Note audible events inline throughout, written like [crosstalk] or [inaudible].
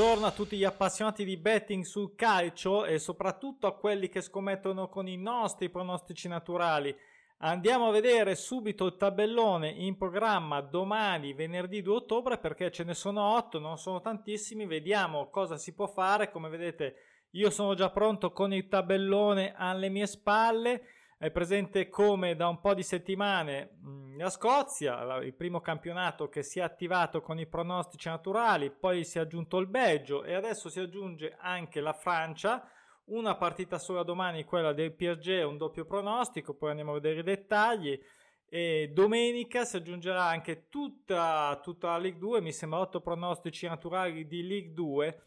buongiorno a tutti gli appassionati di betting sul calcio e soprattutto a quelli che scommettono con i nostri pronostici naturali. Andiamo a vedere subito il tabellone in programma domani, venerdì 2 ottobre, perché ce ne sono 8, non sono tantissimi. Vediamo cosa si può fare. Come vedete, io sono già pronto con il tabellone alle mie spalle. È presente come da un po' di settimane la Scozia, il primo campionato che si è attivato con i pronostici naturali, poi si è aggiunto il Belgio e adesso si aggiunge anche la Francia. Una partita sola domani, quella del PSG, un doppio pronostico, poi andiamo a vedere i dettagli. E domenica si aggiungerà anche tutta, tutta la League 2, mi sembra 8 pronostici naturali di League 2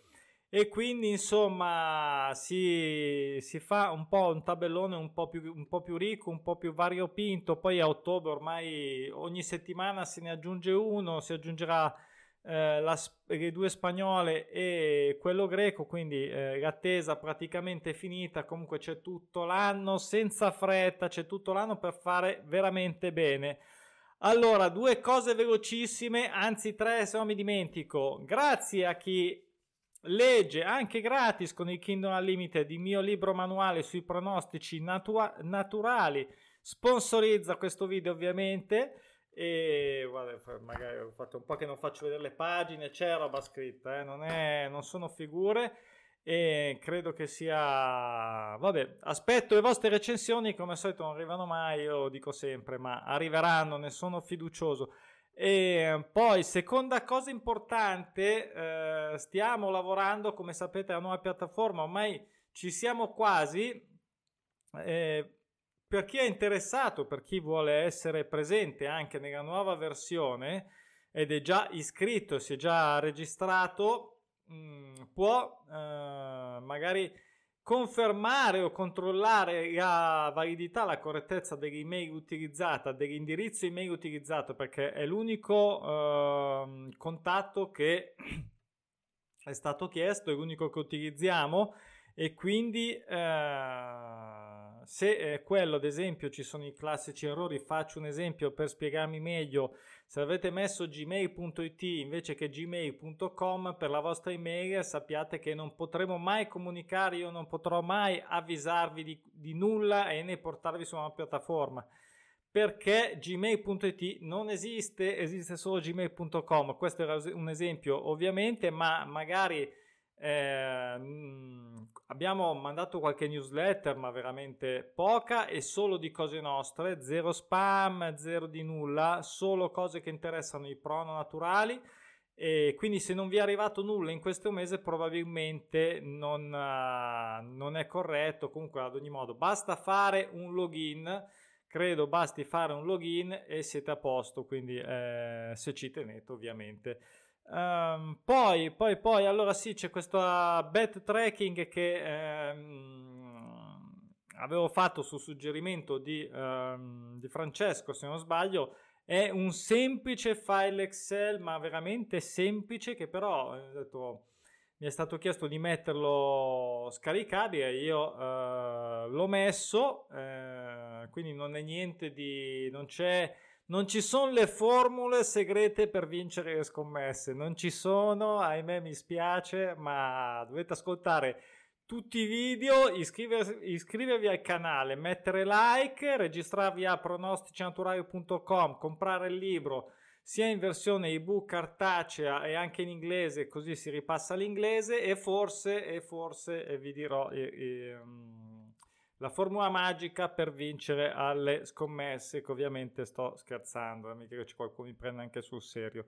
e quindi insomma si, si, fa un po' un tabellone un po, più, un po' più ricco, un po' più variopinto, poi a ottobre ormai ogni settimana se ne aggiunge uno, si aggiungerà eh, la, le due spagnole e quello greco, quindi eh, l'attesa praticamente finita, comunque c'è tutto l'anno senza fretta, c'è tutto l'anno per fare veramente bene. Allora, due cose velocissime, anzi tre se non mi dimentico. Grazie a chi legge anche gratis con il Kingdom Unlimited il mio libro manuale sui pronostici natua- naturali. Sponsorizza questo video ovviamente. E guarda, magari ho fatto un po' che non faccio vedere le pagine, c'è roba scritta, eh? non, è, non sono figure e credo che sia vabbè aspetto le vostre recensioni come al solito non arrivano mai io dico sempre ma arriveranno ne sono fiducioso e poi, seconda cosa importante, eh, stiamo lavorando, come sapete, a una nuova piattaforma, ormai ci siamo quasi. Eh, per chi è interessato, per chi vuole essere presente anche nella nuova versione ed è già iscritto, si è già registrato, mh, mm, può eh, magari confermare o controllare la validità, la correttezza dell'email utilizzata, dell'indirizzo email utilizzato, perché è l'unico eh, contatto che è stato chiesto, è l'unico che utilizziamo e quindi eh, se eh, quello ad esempio ci sono i classici errori, faccio un esempio per spiegarmi meglio se avete messo gmail.it invece che gmail.com per la vostra email, sappiate che non potremo mai comunicare, io non potrò mai avvisarvi di, di nulla e né portarvi su una piattaforma perché gmail.it non esiste, esiste solo gmail.com. Questo era un esempio, ovviamente, ma magari eh, abbiamo mandato qualche newsletter, ma veramente poca e solo di cose nostre, zero spam, zero di nulla, solo cose che interessano i prono naturali. E quindi se non vi è arrivato nulla in questo mese probabilmente non, uh, non è corretto. Comunque ad ogni modo basta fare un login. Credo basti fare un login e siete a posto. Quindi eh, se ci tenete ovviamente Um, poi, poi, poi, allora sì, c'è questo bet tracking che ehm, avevo fatto su suggerimento di, ehm, di, Francesco, se non sbaglio. È un semplice file Excel, ma veramente semplice, che però eh, detto, mi è stato chiesto di metterlo scaricabile. Io eh, l'ho messo, eh, quindi non è niente di. non c'è non ci sono le formule segrete per vincere le scommesse, non ci sono, ahimè mi spiace, ma dovete ascoltare tutti i video, iscrivervi, iscrivervi al canale, mettere like, registrarvi a pronosticinaturali.com, comprare il libro sia in versione ebook cartacea e anche in inglese, così si ripassa l'inglese e forse, e forse vi dirò... E, e, la formula magica per vincere alle scommesse, che ovviamente sto scherzando, eh, mica che qualcuno mi prende anche sul serio.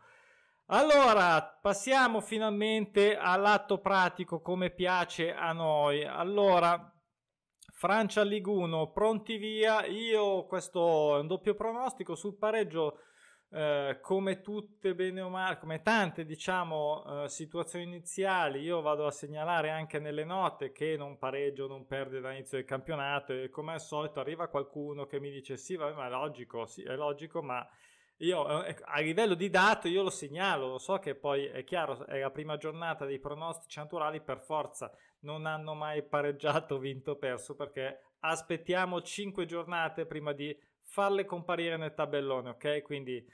Allora, passiamo finalmente all'atto pratico come piace a noi. Allora, Francia Liguno, pronti via. Io questo è un doppio pronostico sul pareggio eh, come tutte bene o male, come tante diciamo eh, situazioni iniziali, io vado a segnalare anche nelle note che non pareggio, non perde dall'inizio del campionato e come al solito arriva qualcuno che mi dice sì, vabbè, ma è logico, sì, è logico, ma io eh, a livello di dato io lo segnalo, lo so che poi è chiaro, è la prima giornata dei pronostici naturali, per forza non hanno mai pareggiato, [laughs] vinto, perso, perché aspettiamo 5 giornate prima di farle comparire nel tabellone, ok? Quindi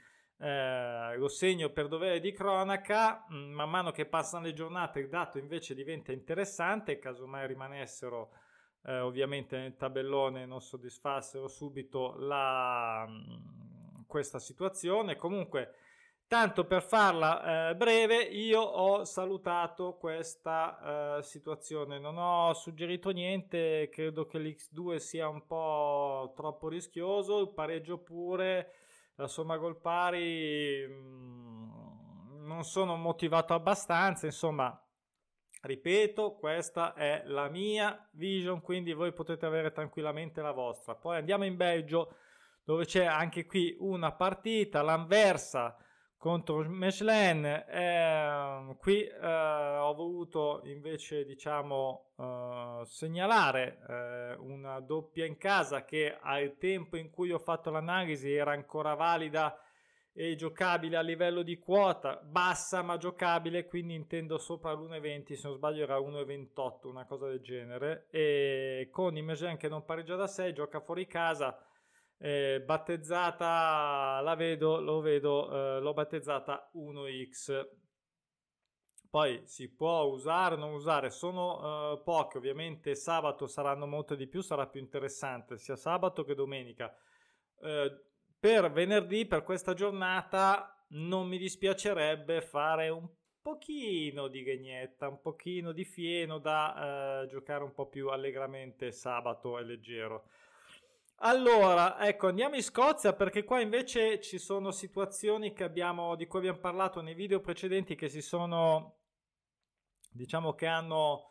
eh, lo segno per dovere di cronaca, mm, man mano che passano le giornate il dato invece diventa interessante, casomai rimanessero eh, ovviamente nel tabellone non soddisfassero subito la, mm, questa situazione. Comunque, tanto per farla eh, breve, io ho salutato questa eh, situazione, non ho suggerito niente, credo che l'X2 sia un po' troppo rischioso, il pareggio pure la somma gol pari mh, non sono motivato abbastanza, insomma, ripeto, questa è la mia vision, quindi voi potete avere tranquillamente la vostra. Poi andiamo in Belgio, dove c'è anche qui una partita, l'Anversa contro Mechelen. Eh, qui eh, ho voluto invece, diciamo, eh, segnalare eh, una doppia in casa che al tempo in cui ho fatto l'analisi era ancora valida e giocabile a livello di quota bassa ma giocabile quindi intendo sopra l'1,20 se non sbaglio era 1,28 una cosa del genere e con Imagine che non pareggia da 6 gioca fuori casa eh, battezzata la vedo, lo vedo, eh, l'ho battezzata 1x. Poi si può usare o non usare, sono eh, poche, ovviamente sabato saranno molto di più, sarà più interessante sia sabato che domenica. Eh, per venerdì, per questa giornata, non mi dispiacerebbe fare un pochino di ghegnetta, un pochino di fieno da eh, giocare un po' più allegramente sabato e leggero. Allora, ecco, andiamo in Scozia perché qua invece ci sono situazioni abbiamo, di cui abbiamo parlato nei video precedenti che si sono, diciamo che hanno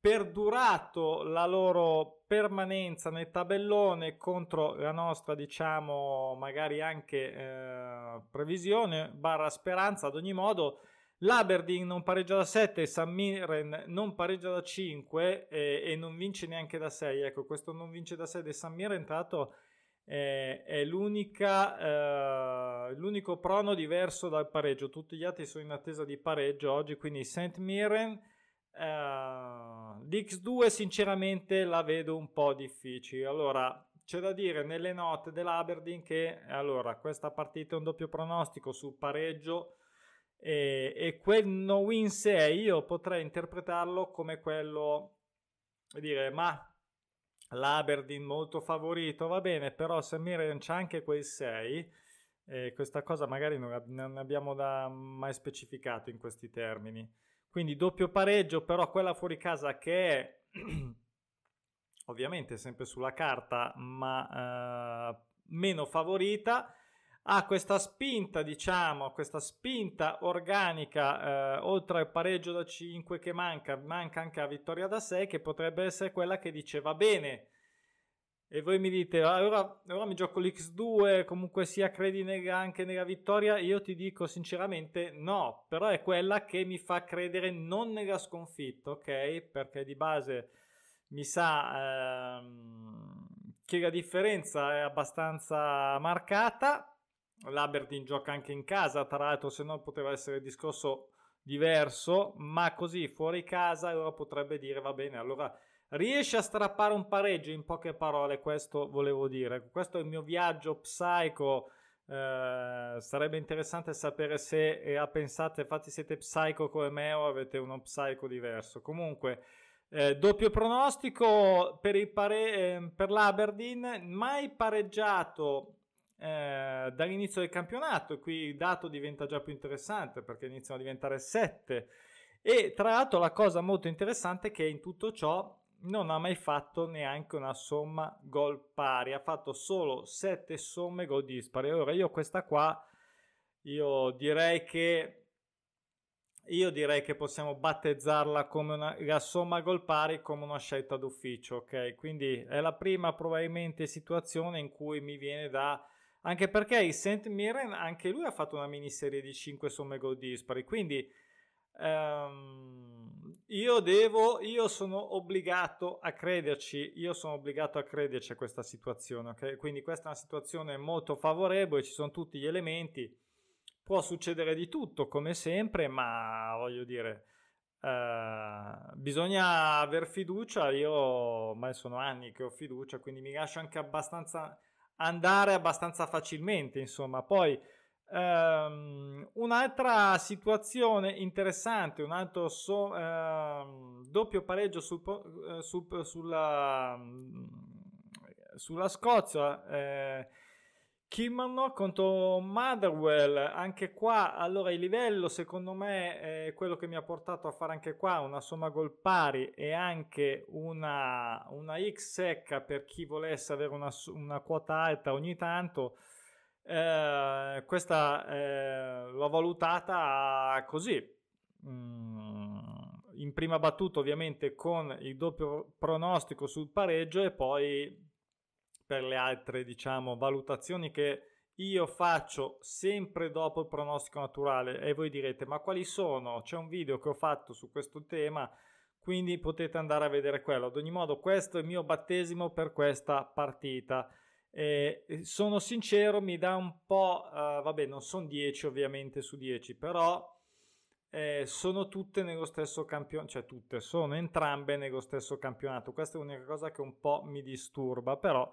perdurato la loro permanenza nel tabellone contro la nostra, diciamo, magari anche eh, previsione barra speranza ad ogni modo. L'Aberdeen non pareggia da 7, San Miren non pareggia da 5 e, e, non vince neanche da 6. Ecco, questo non vince da 6 di San Miren, tra l'altro è, è eh, l'unico prono diverso dal pareggio. Tutti gli altri sono in attesa di pareggio oggi, quindi St. Mirren. Eh, L'X2 sinceramente la vedo un po' difficile. Allora, c'è da dire nelle note dell'Aberdeen che allora, questa partita è un doppio pronostico sul pareggio e, e quel no win 6 io potrei interpretarlo come quello dire ma l'Aberdeen molto favorito va bene però se Mirren c'è anche quel 6 eh, questa cosa magari non, non abbiamo da, mai specificato in questi termini. Quindi doppio pareggio però quella fuori casa che è [clears throat] ovviamente sempre sulla carta ma eh, meno favorita ha questa spinta, diciamo, questa spinta organica, eh, oltre al pareggio da 5 che manca, manca anche la vittoria da 6 che potrebbe essere quella che dice va bene. E voi mi dite, allora, allora mi gioco l'X2, comunque sia credi nella, anche nella vittoria? Io ti dico sinceramente no, però è quella che mi fa credere non nella sconfitta, ok? Perché di base mi sa ehm, che la differenza è abbastanza marcata l'Aberdeen gioca anche in casa, tra l'altro se no poteva essere discorso diverso, ma così fuori casa allora potrebbe dire va bene, allora riesce a strappare un pareggio in poche parole, questo volevo dire. Questo è il mio viaggio psycho. Eh, sarebbe interessante sapere se eh, pensate, infatti siete psycho come me o avete uno psycho diverso. Comunque, eh, doppio pronostico per, il pare- eh, per l'Aberdeen, mai pareggiato eh, dall'inizio del campionato. Qui il dato diventa già più interessante perché iniziano a diventare 7. E tra l'altro la cosa molto interessante è che in tutto ciò non ha mai fatto neanche una somma gol pari, ha fatto solo 7 somme gol dispari. Allora io questa qua, io direi che io direi che possiamo battezzarla come una, la somma gol pari come una scelta d'ufficio, ok? Quindi è la prima probabilmente situazione in cui mi viene da anche perché il St. Mirren anche lui ha fatto una miniserie di 5 somme gol dispari, quindi um, io devo, io sono obbligato a crederci, io sono obbligato a crederci a questa situazione, ok? Quindi questa è una situazione molto favorevole, ci sono tutti gli elementi, può succedere di tutto come sempre, ma voglio dire... Uh, bisogna aver fiducia, io ormai sono anni che ho fiducia, quindi mi lascio anche abbastanza andare abbastanza facilmente, insomma. Poi Um, un'altra situazione interessante, un altro so, uh, doppio pareggio sul, uh, sul, sulla, uh, sulla Scozia. Eh, Kilmarnock contro Motherwell, anche qua, allora il livello secondo me è quello che mi ha portato a fare anche qua una somma gol pari e anche una, una X secca per chi volesse avere una, una quota alta ogni tanto. Eh, questa eh, l'ho valutata così. Mm, in prima battuta ovviamente con il doppio pronostico sul pareggio e poi per le altre diciamo valutazioni che io faccio sempre dopo il pronostico naturale e voi direte ma quali sono? C'è un video che ho fatto su questo tema quindi potete andare a vedere quello. Ad ogni modo questo è il mio battesimo per questa partita. Eh, sono sincero, mi dà un po', uh, vabbè non sono 10 ovviamente su 10, però eh, sono tutte nello stesso campionato, cioè tutte, sono entrambe nello stesso campionato. Questa è l'unica cosa che un po' mi disturba, però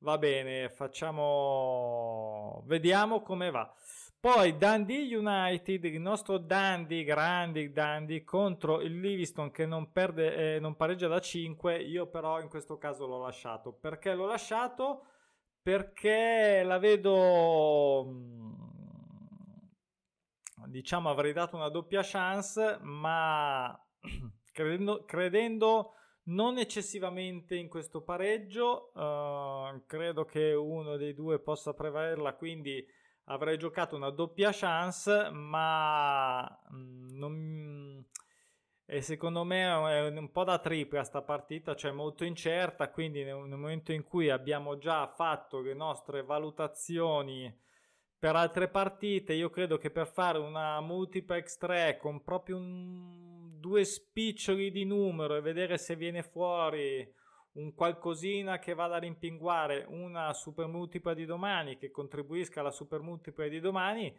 Va bene, facciamo... Vediamo come va. Poi Dundee United, il nostro Dundee, grandi Dundee, contro il Livingston che non, perde, eh, non pareggia da 5. Io però in questo caso l'ho lasciato. Perché l'ho lasciato? Perché la vedo... Mm, diciamo avrei dato una doppia chance, ma [clears throat] credendo, credendo non eccessivamente in questo pareggio, uh, credo che uno dei due possa prevalerla, quindi avrei giocato una doppia chance, ma mm, non... Secondo me è un po' da tripla sta partita, cioè molto incerta, quindi nel momento in cui abbiamo già fatto le nostre valutazioni per altre partite, io credo che per fare una multiplex 3 con proprio un due spiccioli di numero e vedere se viene fuori un qualcosina che vada a rimpinguare una super multipla di domani che contribuisca alla super multipla di domani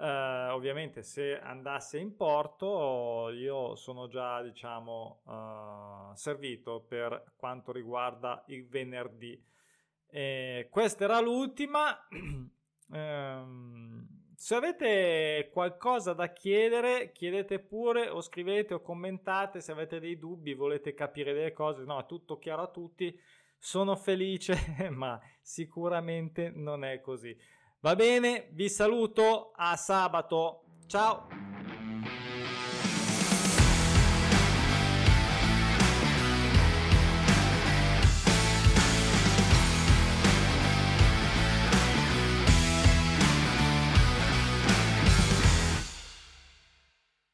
eh, ovviamente se andasse in porto io sono già diciamo eh, servito per quanto riguarda il venerdì. E questa era l'ultima. [clears throat] Ehm, se avete qualcosa da chiedere, chiedete pure o scrivete o commentate se avete dei dubbi, volete capire delle cose. No, è tutto chiaro a tutti. Sono felice, [laughs] ma sicuramente non è così. Va bene, vi saluto a sabato. Ciao!